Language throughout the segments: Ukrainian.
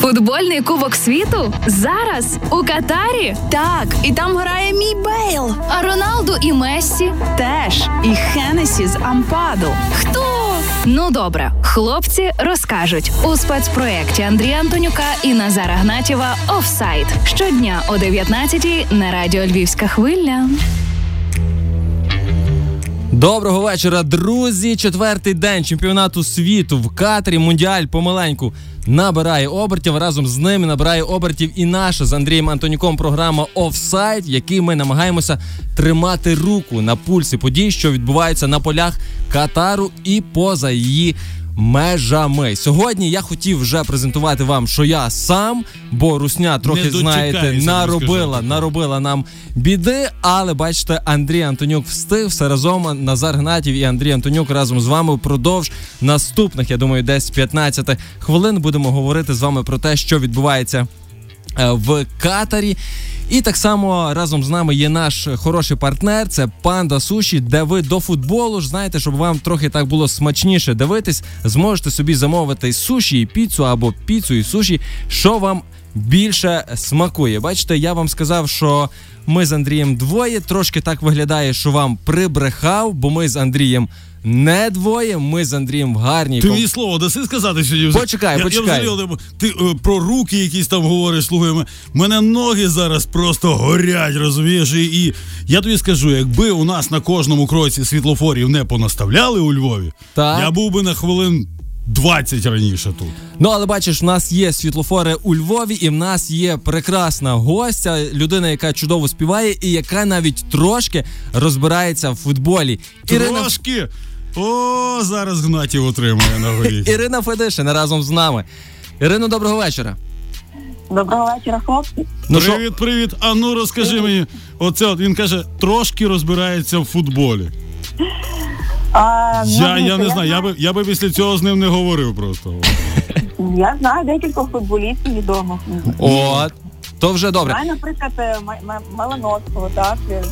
Футбольний кубок світу зараз у Катарі. Так, і там грає мій Бейл. А Роналду і Мессі Теж і Хенесі з Ампаду. хто? Ну добре, хлопці розкажуть у спецпроєкті Андрія Антонюка і Назара Гнатєва Офсайд щодня о 19 на радіо Львівська хвиля. Доброго вечора, друзі. Четвертий день чемпіонату світу в Катарі. Мундіаль помаленьку набирає обертів. Разом з ними набирає обертів і наша з Андрієм Антонюком програма Офсайд, в якій ми намагаємося тримати руку на пульсі подій, що відбуваються на полях Катару і поза її. Межами сьогодні я хотів вже презентувати вам, що я сам, бо русня трохи знаєте наробила, наробила нам біди. Але бачите, Андрій Антонюк встиг все разом. Назар Гнатів і Андрій Антонюк разом з вами впродовж наступних, я думаю, десь 15 хвилин будемо говорити з вами про те, що відбувається е, в Катарі. І так само разом з нами є наш хороший партнер, це Панда Суші, де ви до футболу ж знаєте, щоб вам трохи так було смачніше дивитись, зможете собі замовити суші і піцу або піцу і суші, що вам більше смакує. Бачите, я вам сказав, що ми з Андрієм двоє. Трошки так виглядає, що вам прибрехав, бо ми з Андрієм не двоє. Ми з Андрієм в гарній Ти мені слово даси сказати сьогодні? Почекай, я, почекай. Я взагалі, ти е, про руки якісь там говориш, слухай, мене ноги зараз просто горять, розумієш? І, і я тобі скажу, якби у нас на кожному кроці світлофорів не понаставляли у Львові, Так. я був би на хвилин 20 раніше тут. Ну, але бачиш, в нас є світлофори у Львові, і в нас є прекрасна гостя, людина, яка чудово співає, і яка навіть трошки розбирається в футболі. Ірина, О, зараз Гнатів отримає на горі. Ірина Федишина разом з нами. Ірино, доброго вечора. Доброго вечора, хлопці. Ну що, привіт, привіт. А ну розкажи мені, оце от він каже, трошки розбирається в футболі. А, ну, Я, я не знаю, я би, я би після цього з ним не говорив просто. Я знаю декількох футболістів відомих. от, то вже добре. Знаю, наприклад, е, Малиновського, так. е,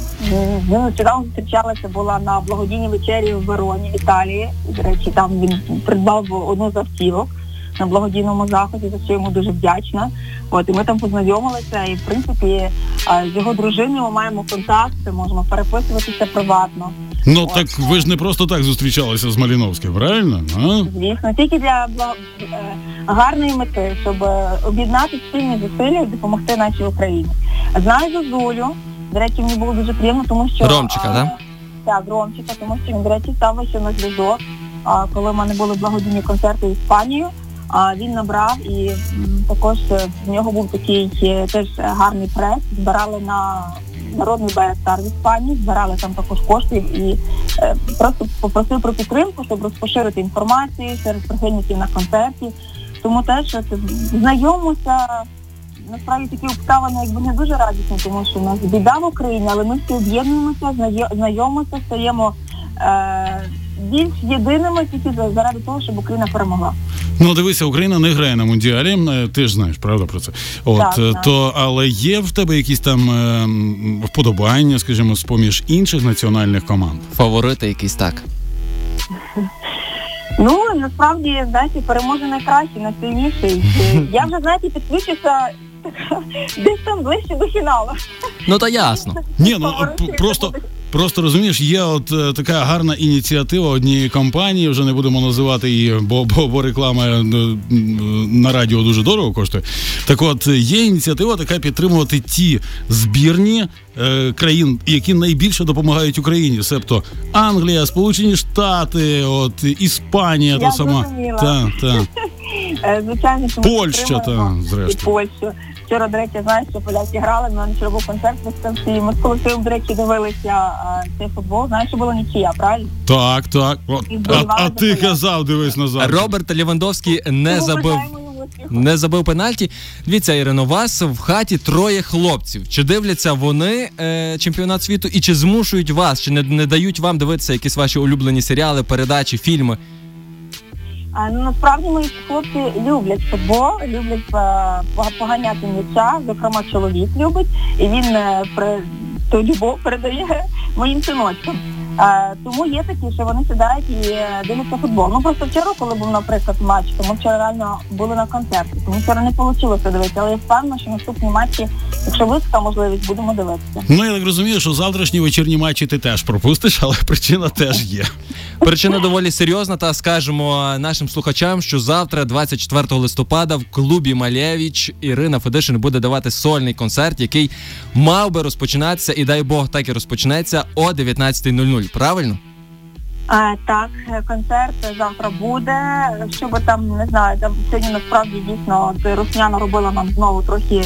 Ми вчора зустрічалися, була на благодійній вечері в Вероні, в Італії. До речі, там він придбав одну з автівок на благодійному заході, за що йому дуже вдячна. От, і ми там познайомилися, і в принципі е, з його дружиною ми маємо контакт, можемо переписуватися приватно. Ну так ви ж не просто так зустрічалися з Маліновським, правильно? А? Звісно, тільки для е, гарної мети, щоб е, об'єднати спільні зусилля і допомогти нашій Україні. Знаю Зозулю. До речі, мені було дуже приємно, тому що Ромчика, а, да? Так, Ромчика, тому що він, до речі, став ще на зв'язок. Коли в мене були благодійні концерти в Іспанію, він набрав і також в нього був такий е, теж гарний прес. Збирали на народний БСР в Іспанії, збирали там також кошти і е, просто попросив про підтримку, щоб розпоширити інформацію серед прихильників на концерті. Тому теж от, знайомимося. Насправді такі обставини якби не дуже радісні, тому що у нас біда в Україні, але ми всі об'єднуємося, знайо- знайомимося, стаємо е, більш єдиними тільки заради того, щоб Україна перемогла. Ну дивися, Україна не грає на мундіалі. е, Ти ж знаєш, правда про це? От Так, е, то, але є в тебе якісь там е, вподобання, скажімо, з поміж інших національних команд. Фаворити якісь так. Ну насправді знаєте, переможе найкращий, найсильніший. Я вже знаєте, підключуся десь там ближче до фіналу. Ну то ясно. Ні, ну просто. Просто розумієш, є от е, така гарна ініціатива однієї компанії, вже не будемо називати її, бо, бо, бо реклама е, на радіо дуже дорого коштує. Так от є ініціатива така підтримувати ті збірні е, країн, які найбільше допомагають Україні, себто Англія, Сполучені Штати, от Іспанія, та Я сама та, та. Е, Звичайно, що ми Польща, та, зрештою. І Польщу. Вчора, до речі, знаєш, що поляки грали, на вчора був концерт в станції. Ми з колективом, до речі, дивилися цей футбол. Знаєш, що було нічия, правильно? Так, так. А, а ти казав, дивись назад. Роберт Лівандовський не Тому забив. Не забив пенальті. Дивіться, Ірино, у вас в хаті троє хлопців. Чи дивляться вони е, чемпіонат світу і чи змушують вас, чи не, не дають вам дивитися якісь ваші улюблені серіали, передачі, фільми? Ну, насправді мої хлопці люблять футбол, люблять е, поганяти м'яча, зокрема чоловік любить, і він е, ту любов передає моїм синочкам. Е, тому є такі, що вони сідають і е, дивляться футбол. Ну просто вчора, коли був, наприклад, матч, то ми вчора реально були на концерті, тому вчора не вийшло дивитися, але я впевнена, що наступні матчі, якщо виступа можливість, будемо дивитися. Ну я так розумію, що завтрашні вечірні матчі ти теж пропустиш, але причина теж є. Причина доволі серйозна. Та скажемо нашим слухачам, що завтра, 24 листопада, в клубі Малєвіч Ірина Федишин буде давати сольний концерт, який мав би розпочинатися, і дай Бог так і розпочнеться о 19.00. Правильно? А, так, концерт завтра буде. Що би там не знаю, там сьогодні насправді дійсно Русняна робила нам знову трохи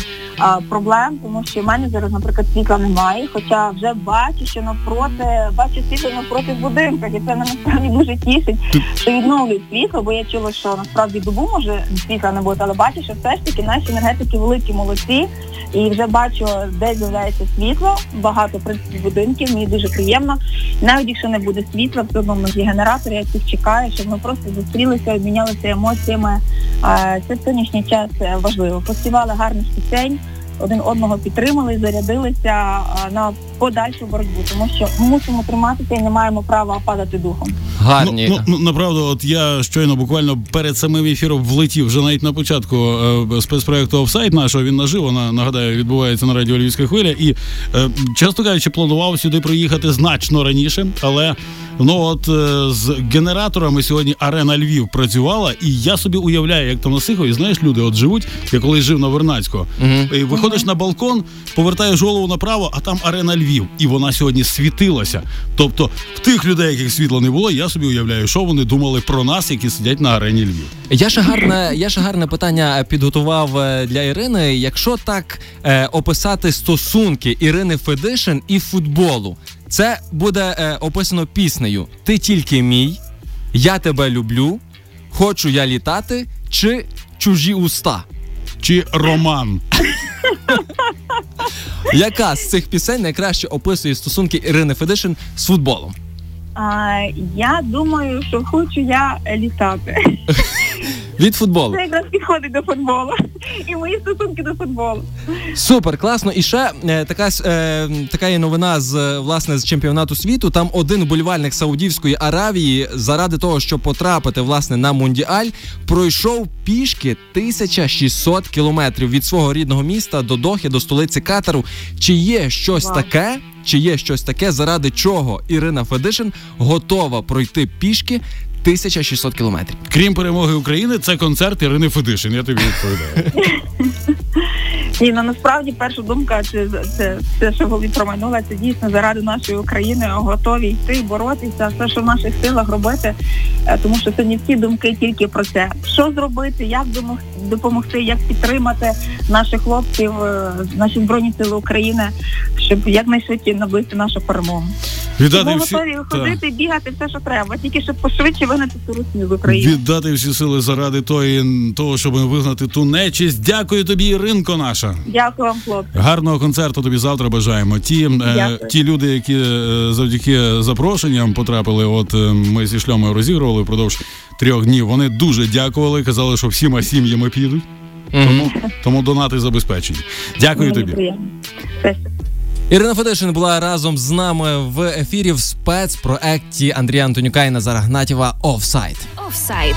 проблем, тому що в мене зараз, наприклад, світла немає. Хоча вже бачу, що навпроти бачу світло навпроти в будинках, і це мене насправді дуже тішить, що відновлюють світло, бо я чула, що насправді добу може світла не бути, але бачу, що все ж таки наші енергетики великі молодці. І вже бачу, де з'являється світло, багато принципі будинків, мені дуже приємно. Навіть якщо не буде світла, в нас є генератори, я всіх чекаю, щоб ми просто зустрілися, обмінялися емоціями. Е, Це сьогоднішній час е, важливо. Поспівали гарних пісень, один одного підтримали і зарядилися на подальшу боротьбу, тому що мусимо триматися і не маємо права падати духом. Гарні. Ну, ну, ну направду, от я щойно буквально перед самим ефіром влетів вже навіть на початку е, спецпроекту офсайт нашого. Він наживо на нагадаю, відбувається на радіо Львівська хвиля. І е, часто кажучи, планував сюди приїхати значно раніше, але. Ну от е, з генераторами сьогодні арена Львів працювала, і я собі уявляю, як там на Сихові, знаєш, люди от живуть. Я колись жив на Вернацького. Мгм. І виходиш на балкон, повертаєш голову направо, а там арена Львів. І вона сьогодні світилася. Тобто, в тих людей, яких світла не було, я собі уявляю, що вони думали про нас, які сидять на арені Львів. Я ще гарне, я ще гарне питання підготував е, для Ірини. Якщо так е, описати стосунки Ірини Федишин і футболу, це буде е, описано піснею Ти тільки мій, я тебе люблю, хочу я літати чи чужі уста. Чи роман. Яка з цих пісень найкраще описує стосунки Ірини Федишин з футболом? А, я думаю, що хочу я літати. Від футболу. Це якраз підходить до футболу. І мої стосунки до футболу. Супер, класно. І ще е, така е, така є новина з власне з чемпіонату світу. Там один вболівальник Саудівської Аравії заради того, щоб потрапити власне на мундіаль, пройшов пішки 1600 кілометрів від свого рідного міста до Дохи, до столиці Катару. Чи є щось Вау. таке? Чи є щось таке, заради чого Ірина Федишин готова пройти пішки 1600 кілометрів? Крім перемоги України, це концерт Ірини Федишин. Я тобі відповідаю. І ну, насправді перша думка, це, це, це що голові промайнула, це дійсно заради нашої України готові йти, боротися, все, що в наших силах робити. Е, Тому що сьогодні всі думки тільки про це. Що зробити, як домог- допомогти, як підтримати наших хлопців, е, наші збройні сили України, щоб якнайшвидше наблизити нашу перемогу. Віддати Тому всі, готові ходити, бігати, все, що треба, тільки щоб пошвидше вигнати цю русню з України. віддати всі сили заради тої, того, щоб вигнати ту нечисть. Дякую тобі, Іринко наша. Дякую вам, хлопці. Гарного концерту тобі завтра бажаємо. Ті, е, ті люди, які е, завдяки запрошенням потрапили, от е, ми зі шльомою розігрували впродовж трьох днів. Вони дуже дякували, казали, що всіма сім'ями підуть. Тому, тому донати забезпечені. Дякую Мені тобі. приємно. Ірина Федишин була разом з нами в ефірі в спецпроекті Андрія Антонюка і Назара Гнатєва Офсайт. Офсайд.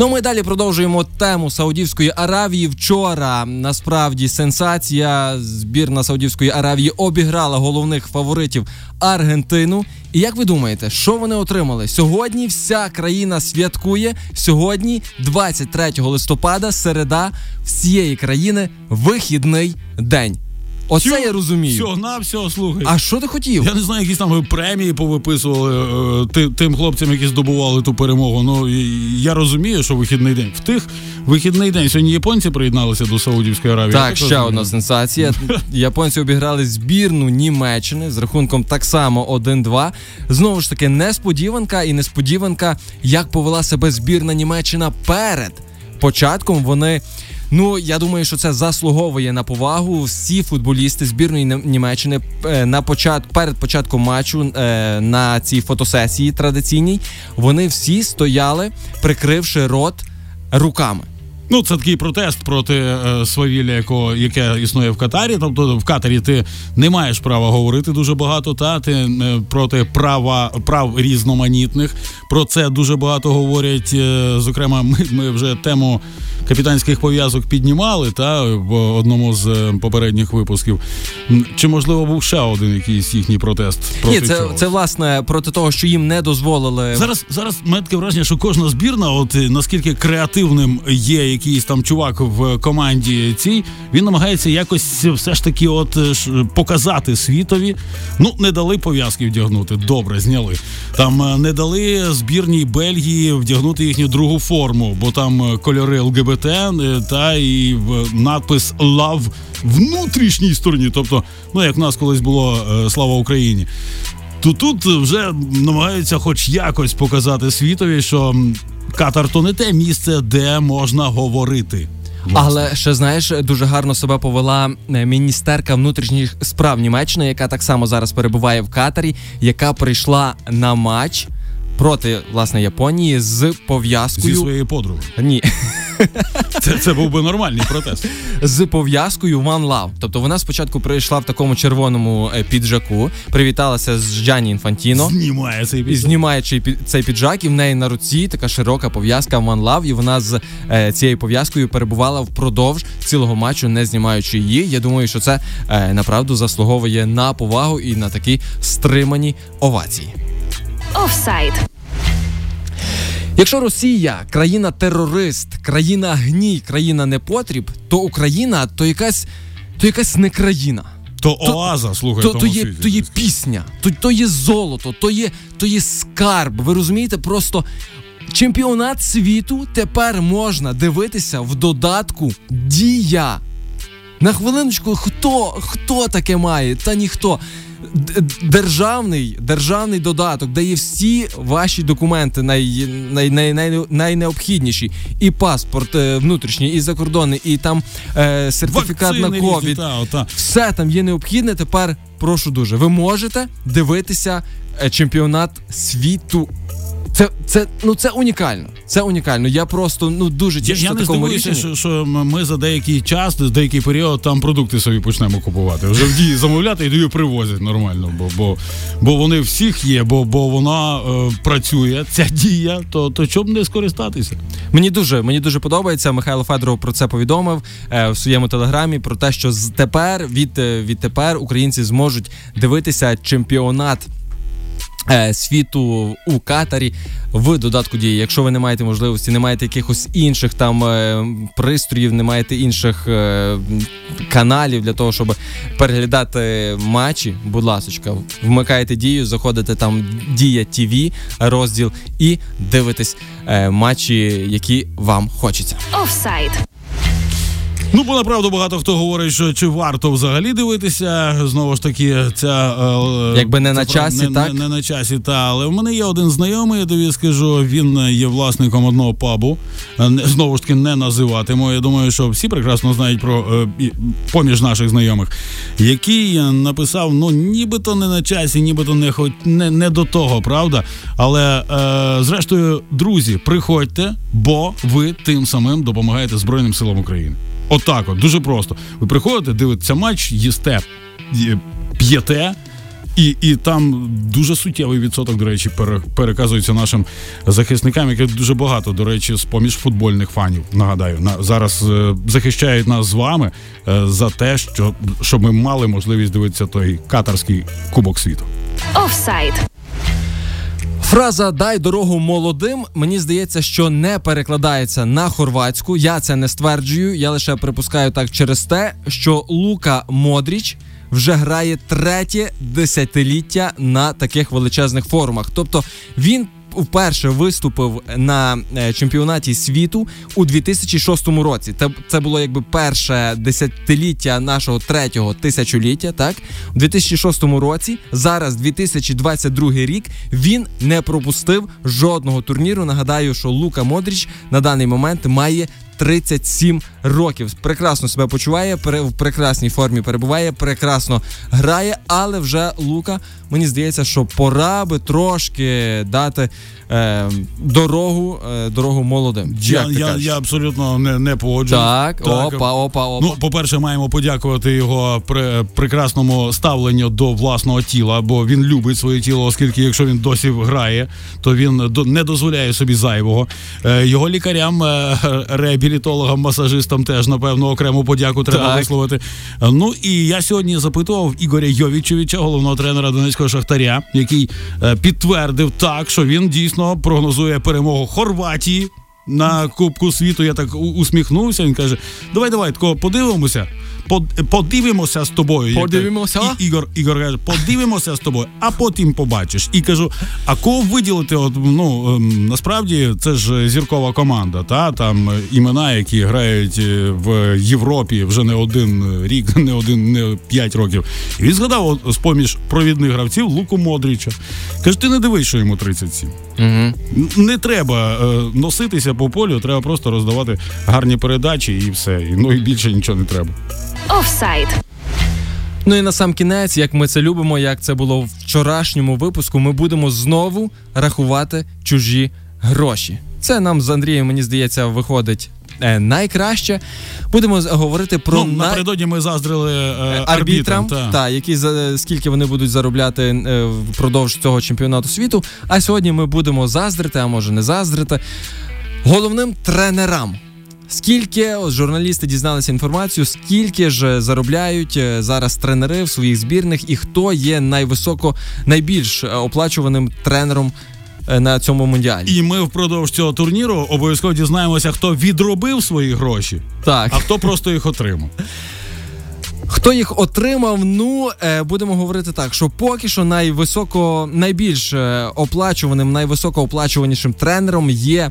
Ну, ми далі продовжуємо тему Саудівської Аравії. Вчора насправді сенсація. Збірна Саудівської Аравії обіграла головних фаворитів Аргентину. І як ви думаєте, що вони отримали? Сьогодні вся країна святкує. Сьогодні, 23 листопада, середа всієї країни вихідний день. Оце Всю- я розумію. Всього на всього слухай. А що ти хотів? Я не знаю, якісь там премії повиписували е, ти- тим хлопцям, які здобували ту перемогу. Ну я розумію, що вихідний день. В тих вихідний день сьогодні японці приєдналися до Саудівської Аравії. Я Так, ще розумію. одна сенсація. Японці обіграли збірну Німеччини з рахунком так само 1-2. Знову ж таки, несподіванка і несподіванка, як повела себе збірна Німеччина перед початком. Вони. Ну, я думаю, що це заслуговує на повагу. Всі футболісти збірної Нім- Німеччини е, на початку перед початком матчу е, на цій фотосесії традиційній вони всі стояли, прикривши рот руками. Ну, це такий протест проти е, свавілля, якого яке існує в Катарі. Тобто в Катарі ти не маєш права говорити дуже багато. Та ти е, проти права прав різноманітних. Про це дуже багато говорять. Е, зокрема, ми, ми вже тему капітанських пов'язок піднімали та в одному з попередніх випусків. Чи можливо був ще один якийсь їхній протест? Проти Ні, це, цього? це власне проти того, що їм не дозволили. Зараз зараз мене таке враження, що кожна збірна, от наскільки креативним є якийсь там чувак в команді цій, він намагається якось все ж таки, от е, показати світові. Ну, не дали пов'язки вдягнути. Добре, зняли. Там е, не дали збірній Бельгії вдягнути їхню другу форму, бо там е, кольори ЛГБТ та і надпис Лав внутрішній стороні. Тобто, ну як в нас колись було Слава Україні то тут вже намагаються хоч якось показати світові, що Катар то не те місце, де можна говорити. Але ще знаєш, дуже гарно себе повела е, міністерка внутрішніх справ Німеччини, яка так само зараз перебуває в Катарі, яка прийшла на матч проти власне Японії з Зі пов'язкою. своєю подругою. Ні, Це, це був би нормальний протест. з пов'язкою One Love. Тобто вона спочатку прийшла в такому червоному е, піджаку, привіталася з Джані Інфантіно. Знімає цей І пісень. знімаючи пі- цей піджак, і в неї на руці така широка пов'язка One Love, і вона з е, цією пов'язкою перебувала впродовж цілого матчу, не знімаючи її. Я думаю, що це е, направду заслуговує на повагу і на такі стримані овації. Офсайд. Якщо Росія країна-терорист, країна гній, країна непотріб, то Україна то якась, то якась не країна. То оаза, слухай, То, то, є, світі. то є пісня, то, то є золото, то є, то є скарб. Ви розумієте, просто чемпіонат світу тепер можна дивитися в додатку Дія. На хвилиночку, хто, хто таке має? Та ніхто. Державний, державний додаток, де є всі ваші документи най, най, най, най, найнеобхідніші. І паспорт е, внутрішній, і закордонний, і там е, сертифікат Вакцини на ковід. та. Все там є необхідне. Тепер прошу дуже. Ви можете дивитися е, чемпіонат світу. Це, це, ну, це унікально. Це унікально. Я просто ну дуже Я, тішуся я не такому рішенню. що, що ми за деякий час, за деякий період там продукти собі почнемо купувати. Вже в дії замовляти і тобі привозять нормально, бо, бо, бо вони всіх є, бо, бо вона е, працює, ця дія, то, то чому не скористатися? Мені дуже мені дуже подобається. Михайло Федоров про це повідомив е, в своєму телеграмі. Про те, що з тепер від, е, відтепер українці зможуть дивитися чемпіонат. Е, Світу у Катарі в додатку дії. Якщо ви не маєте можливості, не маєте якихось інших там е, пристроїв, не маєте інших е, каналів для того, щоб переглядати матчі, будь ласочка, вмикаєте дію, заходите там Дія ТВ розділ і дивитесь матчі, які вам хочеться. Офсайд. Ну, бо направду багато хто говорить, що чи варто взагалі дивитися. Знову ж таки, ця е, Якби не це на часі, не, так? Не, не на часі, та але в мене є один знайомий, я тобі скажу. Він є власником одного пабу. Е, Знову ж таки, не називатиму. Я думаю, що всі прекрасно знають про е, поміж наших знайомих, який написав: ну нібито не на часі, нібито не хоч не, не до того, правда. Але е, зрештою, друзі, приходьте, бо ви тим самим допомагаєте Збройним силам України. Отак, от, дуже просто. Ви приходите, дивитеся матч, їсте, п'єте. І, і там дуже суттєвий відсоток, до речі, пере- переказується нашим захисникам, яких дуже багато, до речі, з поміж футбольних фанів. Нагадаю, на зараз е, захищають нас з вами е, за те, що щоб ми мали можливість дивитися той катарський кубок світу. Офсайд. Фраза Дай дорогу молодим. Мені здається, що не перекладається на хорватську. Я це не стверджую. Я лише припускаю так через те, що Лука Модріч вже грає третє десятиліття на таких величезних форумах. Тобто він. Вперше виступив на е, чемпіонаті світу у 2006 році. Це, це було якби перше десятиліття нашого третього тисячоліття. Так, у 2006 році, зараз 2022 рік, він не пропустив жодного турніру. Нагадаю, що Лука Модріч на даний момент має 37 років. Прекрасно себе почуває, в прекрасній формі перебуває, прекрасно грає, але вже Лука, мені здається, що пора би трошки дати е, дорогу, е, дорогу молодим. Я, як я, я абсолютно не, не погоджуюсь. Так, опа, опа, опа. Ну, по-перше, маємо подякувати його при прекрасному ставленню до власного тіла, бо він любить своє тіло, оскільки якщо він досі грає, то він не дозволяє собі зайвого. Е, Його лікарям, е, реабілітологам, масажистам теж напевно окрему подяку треба Так. висловити. Ну і я сьогодні запитував Ігоря Йовічевича, головного тренера Донецького шахтаря, який е, підтвердив так, що він дійсно прогнозує перемогу Хорватії. На Кубку світу я так усміхнувся. Він каже: Давай, давай, такого подивимося. Подивимося з тобою. Подивимося? І, Ігор, Ігор каже, подивимося з тобою, а потім побачиш. І кажу: а кого виділити? От ну ем, насправді це ж зіркова команда, та там імена, які грають е, в Європі вже не один рік, не один, не п'ять років. І він згадав з поміж провідних гравців Луку Модріча. Каже, ти не дивись, що йому 37. Угу. Не треба е, носитися по полю, треба просто роздавати гарні передачі і все. Ну і більше нічого не треба. Офсайд. Ну і на сам кінець, як ми це любимо, як це було в вчорашньому випуску, ми будемо знову рахувати чужі гроші. Це нам з Андрієм, мені здається, виходить е, найкраще. Будемо говорити про ну, напередодні ми заздрили е, арбітрам, арбітрам. та. та, які за скільки вони будуть заробляти е, впродовж цього чемпіонату світу. А сьогодні ми будемо заздрити, а може не заздрити головним тренерам. Скільки ось, журналісти дізналися інформацію, скільки ж заробляють е, зараз тренери в своїх збірних, і хто є найвисоко найбільш е, оплачуваним тренером е, на цьому мундіалі? І ми впродовж цього турніру обов'язково дізнаємося, хто відробив свої гроші, Так, а хто просто їх отримав. Хто їх отримав? Ну будемо говорити так, що поки що найвисоко, найбільш оплачуваним, найвисокооплачуванішим тренером є.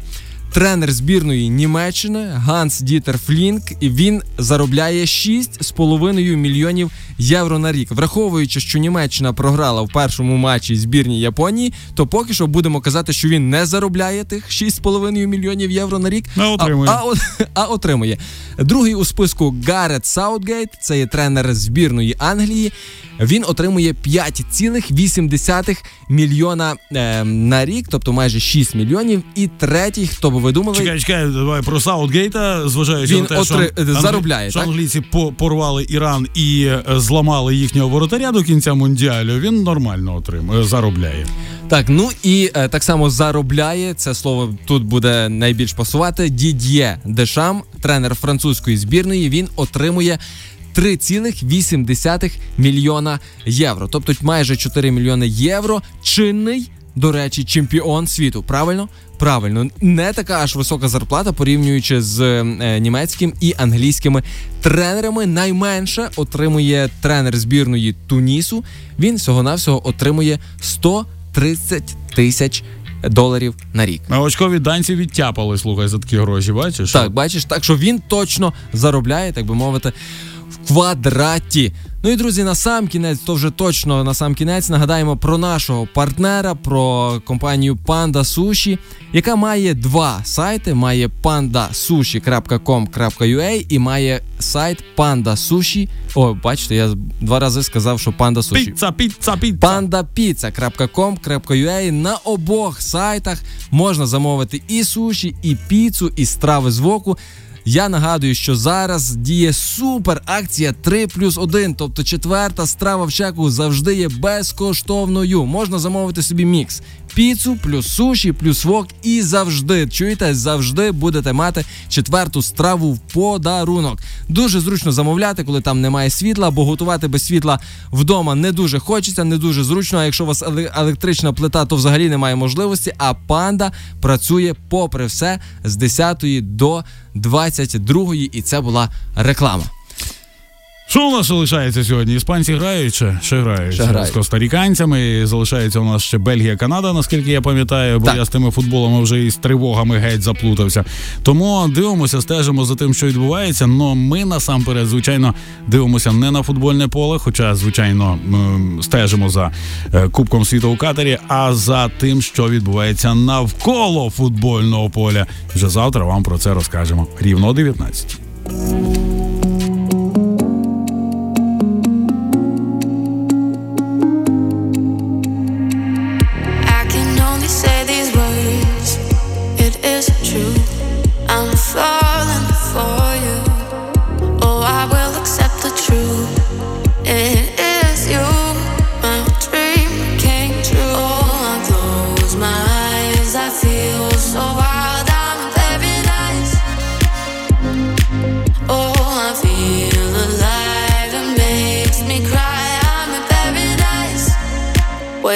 Тренер збірної Німеччини Ганс Дітер Флінк, і він заробляє 6,5 мільйонів євро на рік. Враховуючи, що Німеччина програла в першому матчі збірній Японії, то поки що будемо казати, що він не заробляє тих 6,5 мільйонів євро на рік, А отримує. а, а, а отримує. Другий у списку Гарет Саутгейт, це є тренер збірної Англії. Він отримує 5,8 мільйона е, на рік, тобто майже 6 мільйонів. І третій, хто би ви думали, Чекай, чекай, давай про Саутгейта, зважаючи Він на те, що, отри- заробляє, що так? англійці по- порвали Іран і е, зламали їхнього воротаря до кінця мундіалю. Він нормально отримує, заробляє. Так, ну і е, так само заробляє це слово тут буде найбільш пасувати. Дід'є Дешам, тренер французької збірної. Він отримує 3,8 мільйона євро. Тобто майже 4 мільйони євро. Чинний, до речі, чемпіон світу. Правильно? Правильно, не така аж висока зарплата, порівнюючи з е, німецьким і англійськими тренерами. Найменше отримує тренер збірної Тунісу. Він всього-навсього отримує 130 тисяч доларів на рік. А очкові данці відтяпали, слухай, за такі гроші, бачиш? Так, бачиш, так що він точно заробляє, так би мовити, в квадраті. Ну і друзі, на сам кінець, то вже точно на сам кінець нагадаємо про нашого партнера, про компанію Panda Sushi, яка має два сайти: має pandasushi.com.ua і має сайт Panda Sushi. О, бачите, я два рази сказав, що Panda Sushi. Піца, піца, піца. pandapizza.com.ua На обох сайтах можна замовити і суші, і піцу, і страви з воку. Я нагадую, що зараз діє супер акція 3 плюс 1, тобто четверта страва в чеку завжди є безкоштовною. Можна замовити собі мікс. Піцу, плюс суші, плюс вок і завжди чуєте, завжди будете мати четверту страву в подарунок. Дуже зручно замовляти, коли там немає світла, бо готувати без світла вдома не дуже хочеться, не дуже зручно. А якщо у вас еле- електрична плита, то взагалі немає можливості. А панда працює попри все з 10 до 22, і це була реклама. Що у нас залишається сьогодні? Іспанці грають чи ще грають Ще грають. з костаріканцями. Залишається у нас ще Бельгія, Канада, наскільки я пам'ятаю, бо Так. я з тими футболами вже із тривогами геть заплутався. Тому дивимося, стежимо за тим, що відбувається. Но ми насамперед, звичайно, дивимося не на футбольне поле, хоча, звичайно, стежимо за е, Кубком світу у катері, а за тим, що відбувається навколо футбольного поля. Вже завтра вам про це розкажемо. Рівно о 19.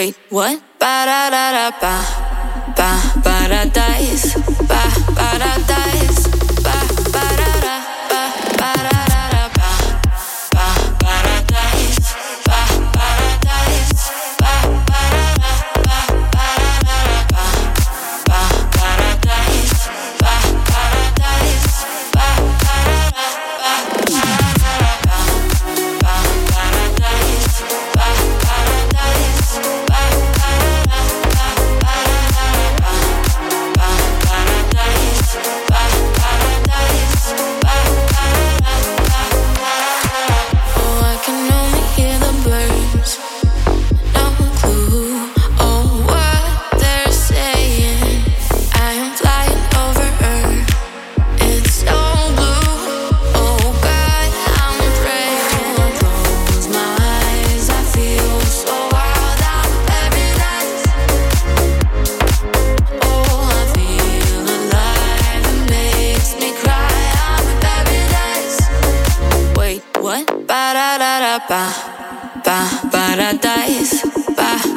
Wait, what? Ba da da da ba, ba ba da Tá, pa, paradise, pa.